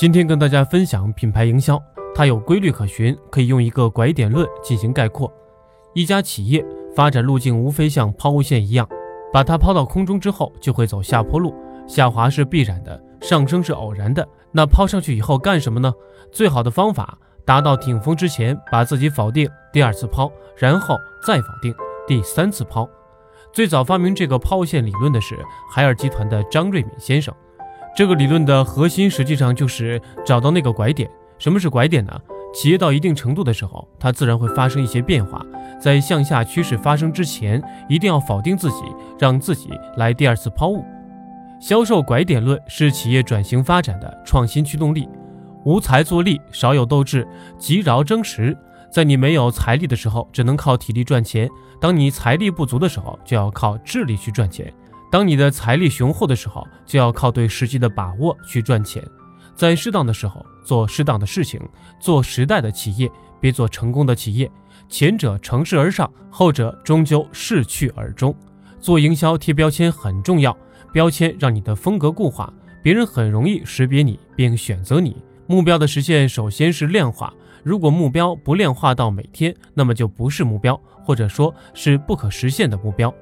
今天跟大家分享品牌营销，它有规律可循，可以用一个拐点论进行概括。一家企业发展路径无非像抛物线一样，把它抛到空中之后就会走下坡路，下滑是必然的，上升是偶然的。那抛上去以后干什么呢？最好的方法，达到顶峰之前把自己否定，第二次抛，然后再否定，第三次抛。最早发明这个抛物线理论的是海尔集团的张瑞敏先生。这个理论的核心实际上就是找到那个拐点。什么是拐点呢？企业到一定程度的时候，它自然会发生一些变化。在向下趋势发生之前，一定要否定自己，让自己来第二次抛物。销售拐点论是企业转型发展的创新驱动力。无才作力，少有斗志，急饶争时。在你没有财力的时候，只能靠体力赚钱；当你财力不足的时候，就要靠智力去赚钱；当你的财力雄厚的时候，就要靠对时机的把握去赚钱。在适当的时候做适当的事情，做时代的企业，别做成功的企业。前者乘势而上，后者终究逝去而终。做营销贴标签很重要，标签让你的风格固化，别人很容易识别你并选择你。目标的实现首先是量化。如果目标不量化到每天，那么就不是目标，或者说是不可实现的目标。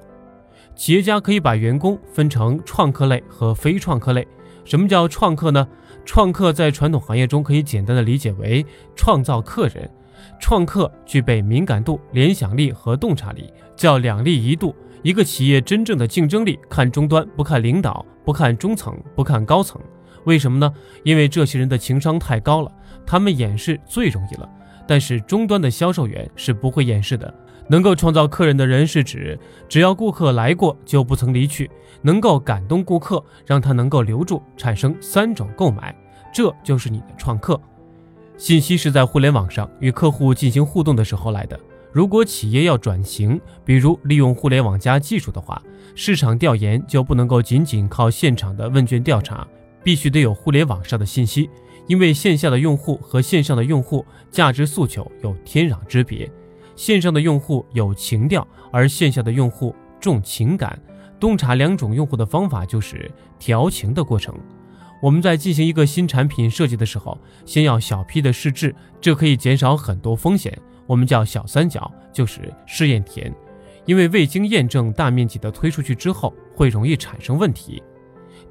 企业家可以把员工分成创客类和非创客类。什么叫创客呢？创客在传统行业中可以简单的理解为创造客人。创客具备敏感度、联想力和洞察力，叫两力一度。一个企业真正的竞争力，看终端，不看领导，不看中层，不看高层。为什么呢？因为这些人的情商太高了，他们掩饰最容易了。但是终端的销售员是不会掩饰的。能够创造客人的人是指，只要顾客来过就不曾离去，能够感动顾客，让他能够留住，产生三种购买，这就是你的创客。信息是在互联网上与客户进行互动的时候来的。如果企业要转型，比如利用互联网加技术的话，市场调研就不能够仅仅靠现场的问卷调查。必须得有互联网上的信息，因为线下的用户和线上的用户价值诉求有天壤之别。线上的用户有情调，而线下的用户重情感。洞察两种用户的方法就是调情的过程。我们在进行一个新产品设计的时候，先要小批的试制，这可以减少很多风险。我们叫小三角，就是试验田。因为未经验证，大面积的推出去之后，会容易产生问题。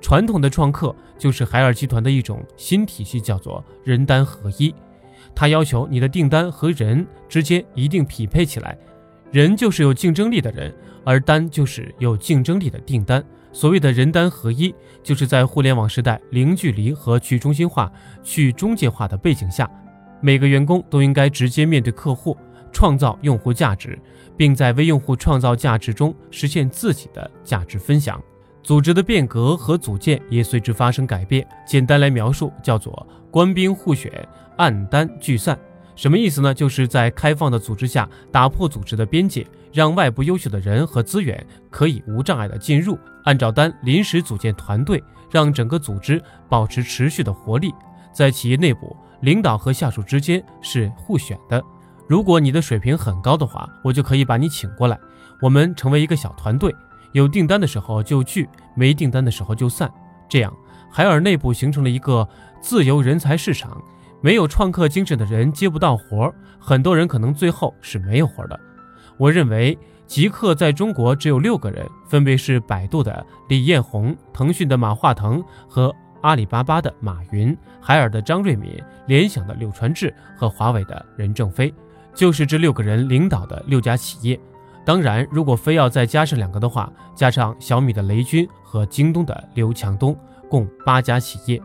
传统的创客就是海尔集团的一种新体系，叫做人单合一。它要求你的订单和人之间一定匹配起来，人就是有竞争力的人，而单就是有竞争力的订单。所谓的人单合一，就是在互联网时代零距离和去中心化、去中介化的背景下，每个员工都应该直接面对客户，创造用户价值，并在为用户创造价值中实现自己的价值分享。组织的变革和组建也随之发生改变。简单来描述，叫做官兵互选，按单聚散。什么意思呢？就是在开放的组织下，打破组织的边界，让外部优秀的人和资源可以无障碍的进入，按照单临时组建团队，让整个组织保持持续的活力。在企业内部，领导和下属之间是互选的。如果你的水平很高的话，我就可以把你请过来，我们成为一个小团队。有订单的时候就聚，没订单的时候就散。这样，海尔内部形成了一个自由人才市场。没有创客精神的人接不到活儿，很多人可能最后是没有活的。我认为，极客在中国只有六个人，分别是百度的李彦宏、腾讯的马化腾和阿里巴巴的马云、海尔的张瑞敏、联想的柳传志和华为的任正非，就是这六个人领导的六家企业。当然，如果非要再加上两个的话，加上小米的雷军和京东的刘强东，共八家企业。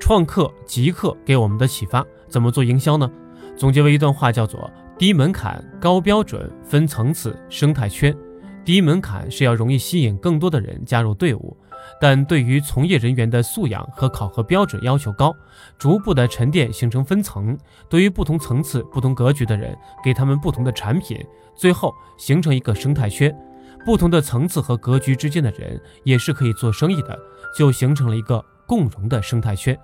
创客、极客给我们的启发，怎么做营销呢？总结为一段话，叫做：低门槛、高标准、分层次、生态圈。低门槛是要容易吸引更多的人加入队伍。但对于从业人员的素养和考核标准要求高，逐步的沉淀形成分层。对于不同层次、不同格局的人，给他们不同的产品，最后形成一个生态圈。不同的层次和格局之间的人也是可以做生意的，就形成了一个共荣的生态圈。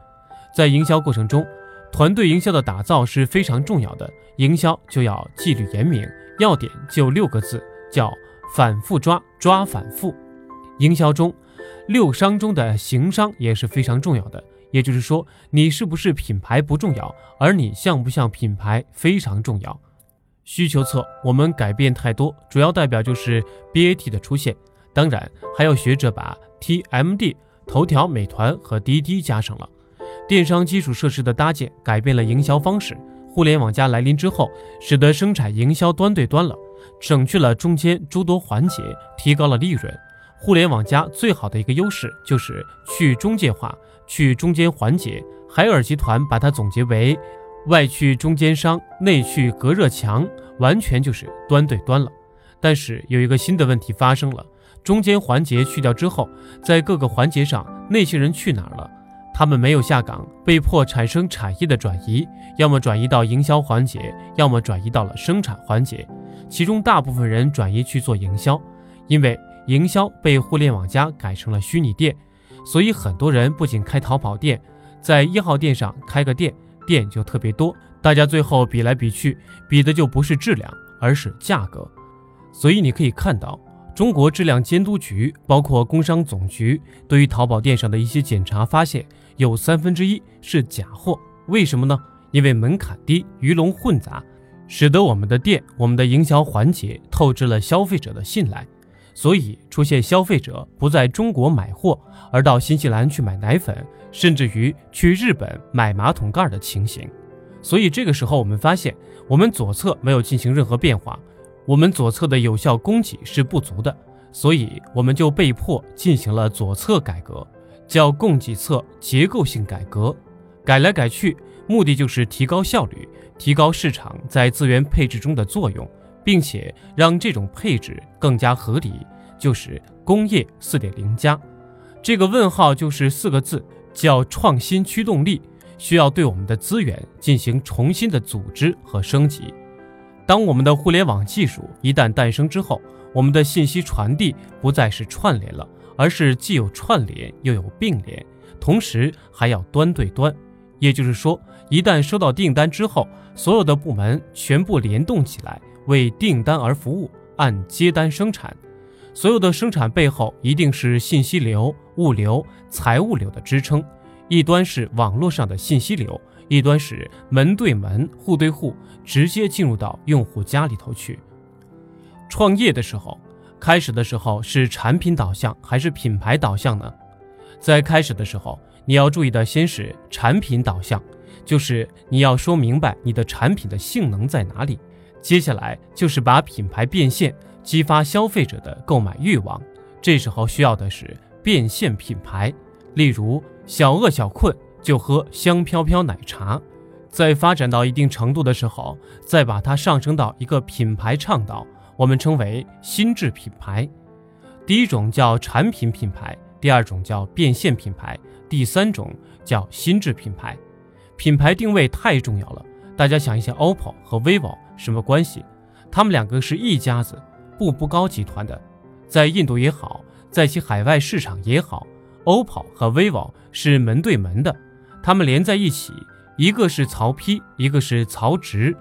在营销过程中，团队营销的打造是非常重要的。营销就要纪律严明，要点就六个字，叫反复抓，抓反复。营销中。六商中的行商也是非常重要的。也就是说，你是不是品牌不重要，而你像不像品牌非常重要。需求侧我们改变太多，主要代表就是 BAT 的出现。当然，还有学者把 TMD、头条、美团和滴滴加上了。电商基础设施的搭建改变了营销方式。互联网加来临之后，使得生产营销端对端了，省去了中间诸多环节，提高了利润。互联网加最好的一个优势就是去中介化。去中间环节，海尔集团把它总结为外去中间商，内去隔热墙，完全就是端对端了。但是有一个新的问题发生了：中间环节去掉之后，在各个环节上，那些人去哪儿了？他们没有下岗，被迫产生产业的转移，要么转移到营销环节，要么转移到了生产环节。其中大部分人转移去做营销，因为营销被互联网加改成了虚拟店。所以很多人不仅开淘宝店，在一号店上开个店，店就特别多，大家最后比来比去，比的就不是质量，而是价格。所以你可以看到，中国质量监督局包括工商总局对于淘宝店上的一些检查发现，有三分之一是假货。为什么呢？因为门槛低，鱼龙混杂，使得我们的店、我们的营销环节透支了消费者的信赖。所以出现消费者不在中国买货，而到新西兰去买奶粉，甚至于去日本买马桶盖的情形。所以这个时候我们发现，我们左侧没有进行任何变化，我们左侧的有效供给是不足的，所以我们就被迫进行了左侧改革，叫供给侧结构性改革。改来改去，目的就是提高效率，提高市场在资源配置中的作用。并且让这种配置更加合理，就是工业四点零加。这个问号就是四个字，叫创新驱动力，需要对我们的资源进行重新的组织和升级。当我们的互联网技术一旦诞生之后，我们的信息传递不再是串联了，而是既有串联又有并联，同时还要端对端。也就是说，一旦收到订单之后，所有的部门全部联动起来。为订单而服务，按接单生产，所有的生产背后一定是信息流、物流、财务流的支撑。一端是网络上的信息流，一端是门对门、户对户，直接进入到用户家里头去。创业的时候，开始的时候是产品导向还是品牌导向呢？在开始的时候，你要注意的先是产品导向，就是你要说明白你的产品的性能在哪里。接下来就是把品牌变现，激发消费者的购买欲望。这时候需要的是变现品牌，例如小饿小困就喝香飘飘奶茶。在发展到一定程度的时候，再把它上升到一个品牌倡导，我们称为心智品牌。第一种叫产品品牌，第二种叫变现品牌，第三种叫心智品牌。品牌定位太重要了。大家想一想，OPPO 和 vivo 什么关系？他们两个是一家子，步步高集团的，在印度也好，在其海外市场也好，OPPO 和 vivo 是门对门的，他们连在一起，一个是曹丕，一个是曹植，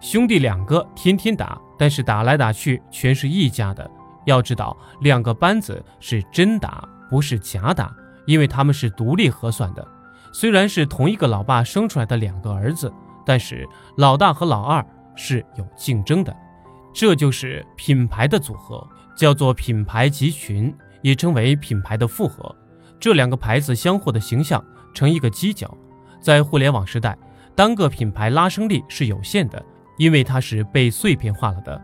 兄弟两个天天打，但是打来打去全是一家的。要知道，两个班子是真打，不是假打，因为他们是独立核算的，虽然是同一个老爸生出来的两个儿子。但是老大和老二是有竞争的，这就是品牌的组合，叫做品牌集群，也称为品牌的复合。这两个牌子相互的形象成一个犄角。在互联网时代，单个品牌拉升力是有限的，因为它是被碎片化了的。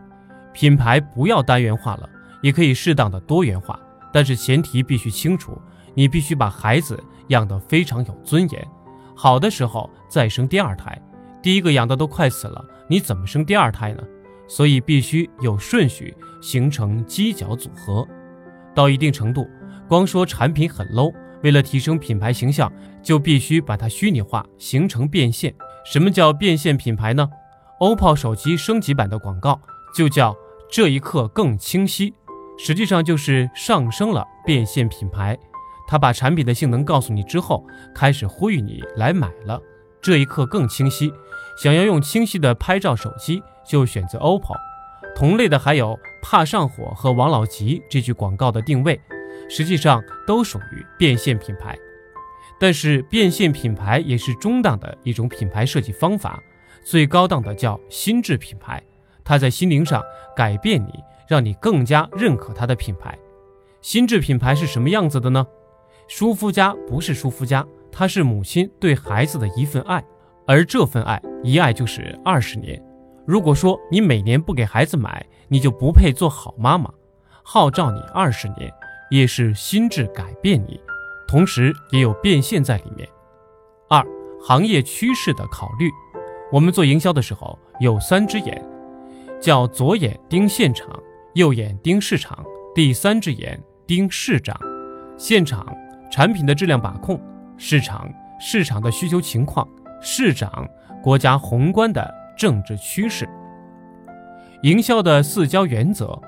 品牌不要单元化了，也可以适当的多元化，但是前提必须清楚，你必须把孩子养得非常有尊严，好的时候再生第二胎。第一个养的都快死了，你怎么生第二胎呢？所以必须有顺序，形成犄角组合。到一定程度，光说产品很 low，为了提升品牌形象，就必须把它虚拟化，形成变现。什么叫变现品牌呢？OPPO 手机升级版的广告就叫这一刻更清晰，实际上就是上升了变现品牌。他把产品的性能告诉你之后，开始呼吁你来买了。这一刻更清晰。想要用清晰的拍照手机，就选择 OPPO。同类的还有“怕上火”和“王老吉”这句广告的定位，实际上都属于变现品牌。但是变现品牌也是中档的一种品牌设计方法，最高档的叫心智品牌，它在心灵上改变你，让你更加认可它的品牌。心智品牌是什么样子的呢？舒肤佳不是舒肤佳，它是母亲对孩子的一份爱，而这份爱一爱就是二十年。如果说你每年不给孩子买，你就不配做好妈妈。号召你二十年，也是心智改变你，同时也有变现在里面。二、行业趋势的考虑，我们做营销的时候有三只眼，叫左眼盯现场，右眼盯市场，第三只眼盯市长。现场产品的质量把控，市场市场的需求情况，市长国家宏观的政治趋势。营销的四交原则。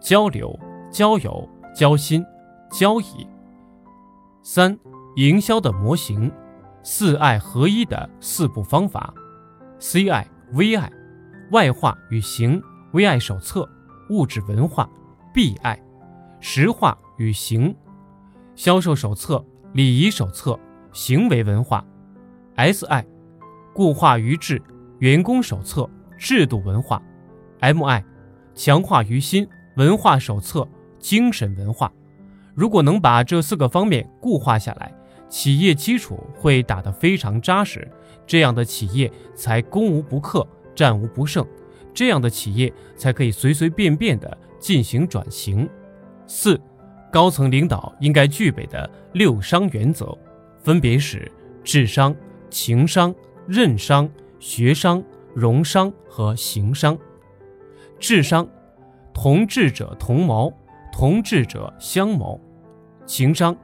交流、交友、交心、交易。三、营销的模型，四爱合一的四步方法：CI、VI、外化与形、VI 手册、物质文化、BI、实化与行、销售手册、礼仪手册、行为文化；SI、固化于制、员工手册、制度文化；MI、强化于心。文化手册、精神文化，如果能把这四个方面固化下来，企业基础会打得非常扎实，这样的企业才攻无不克、战无不胜，这样的企业才可以随随便便地进行转型。四、高层领导应该具备的六商原则，分别是智商、情商、任商、学商、容商和行商。智商。同智者同谋，同志者相谋。情商，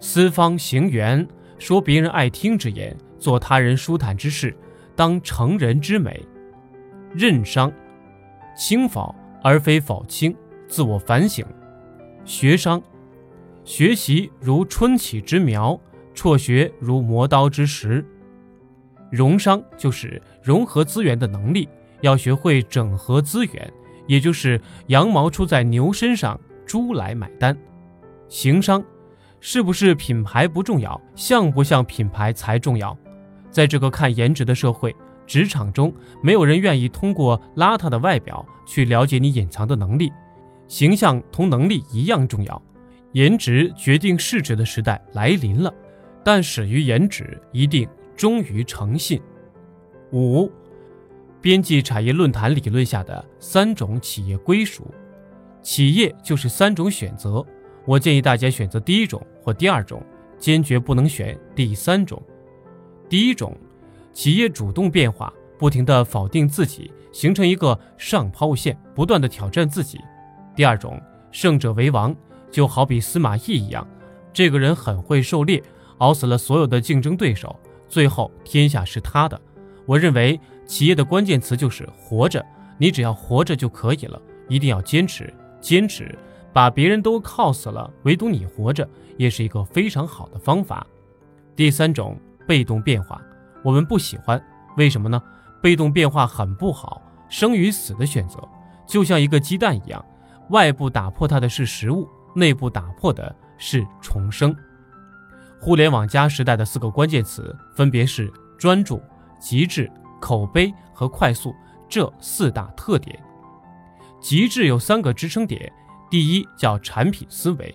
思方行圆，说别人爱听之言，做他人舒坦之事，当成人之美。任商，轻否而非否轻，自我反省。学商，学习如春起之苗，辍学如磨刀之石。融商就是融合资源的能力，要学会整合资源。也就是羊毛出在牛身上，猪来买单。行商，是不是品牌不重要，像不像品牌才重要？在这个看颜值的社会，职场中没有人愿意通过邋遢的外表去了解你隐藏的能力。形象同能力一样重要，颜值决定市值的时代来临了。但始于颜值，一定忠于诚信。五。边际产业论坛理论下的三种企业归属，企业就是三种选择。我建议大家选择第一种或第二种，坚决不能选第三种。第一种，企业主动变化，不停地否定自己，形成一个上抛线，不断地挑战自己。第二种，胜者为王，就好比司马懿一样，这个人很会狩猎，熬死了所有的竞争对手，最后天下是他的。我认为。企业的关键词就是活着，你只要活着就可以了，一定要坚持，坚持，把别人都靠死了，唯独你活着，也是一个非常好的方法。第三种被动变化，我们不喜欢，为什么呢？被动变化很不好，生与死的选择，就像一个鸡蛋一样，外部打破它的是食物，内部打破的是重生。互联网加时代的四个关键词分别是专注、极致。口碑和快速这四大特点，极致有三个支撑点。第一叫产品思维，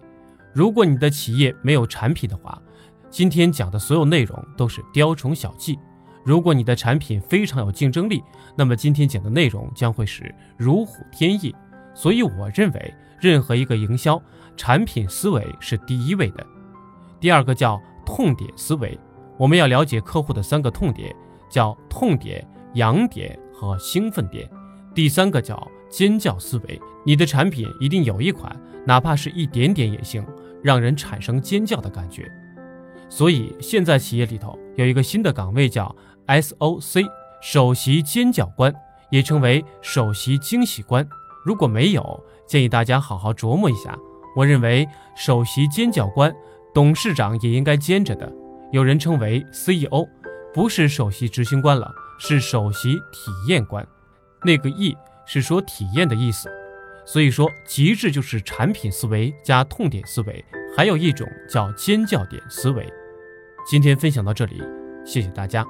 如果你的企业没有产品的话，今天讲的所有内容都是雕虫小技；如果你的产品非常有竞争力，那么今天讲的内容将会是如虎添翼。所以我认为，任何一个营销，产品思维是第一位的。第二个叫痛点思维，我们要了解客户的三个痛点。叫痛点、痒点和兴奋点，第三个叫尖叫思维。你的产品一定有一款，哪怕是一点点也行，让人产生尖叫的感觉。所以现在企业里头有一个新的岗位叫 SOC，首席尖叫官，也称为首席惊喜官。如果没有，建议大家好好琢磨一下。我认为首席尖叫官，董事长也应该兼着的，有人称为 CEO。不是首席执行官了，是首席体验官。那个 E 是说体验的意思。所以说，极致就是产品思维加痛点思维，还有一种叫尖叫点思维。今天分享到这里，谢谢大家。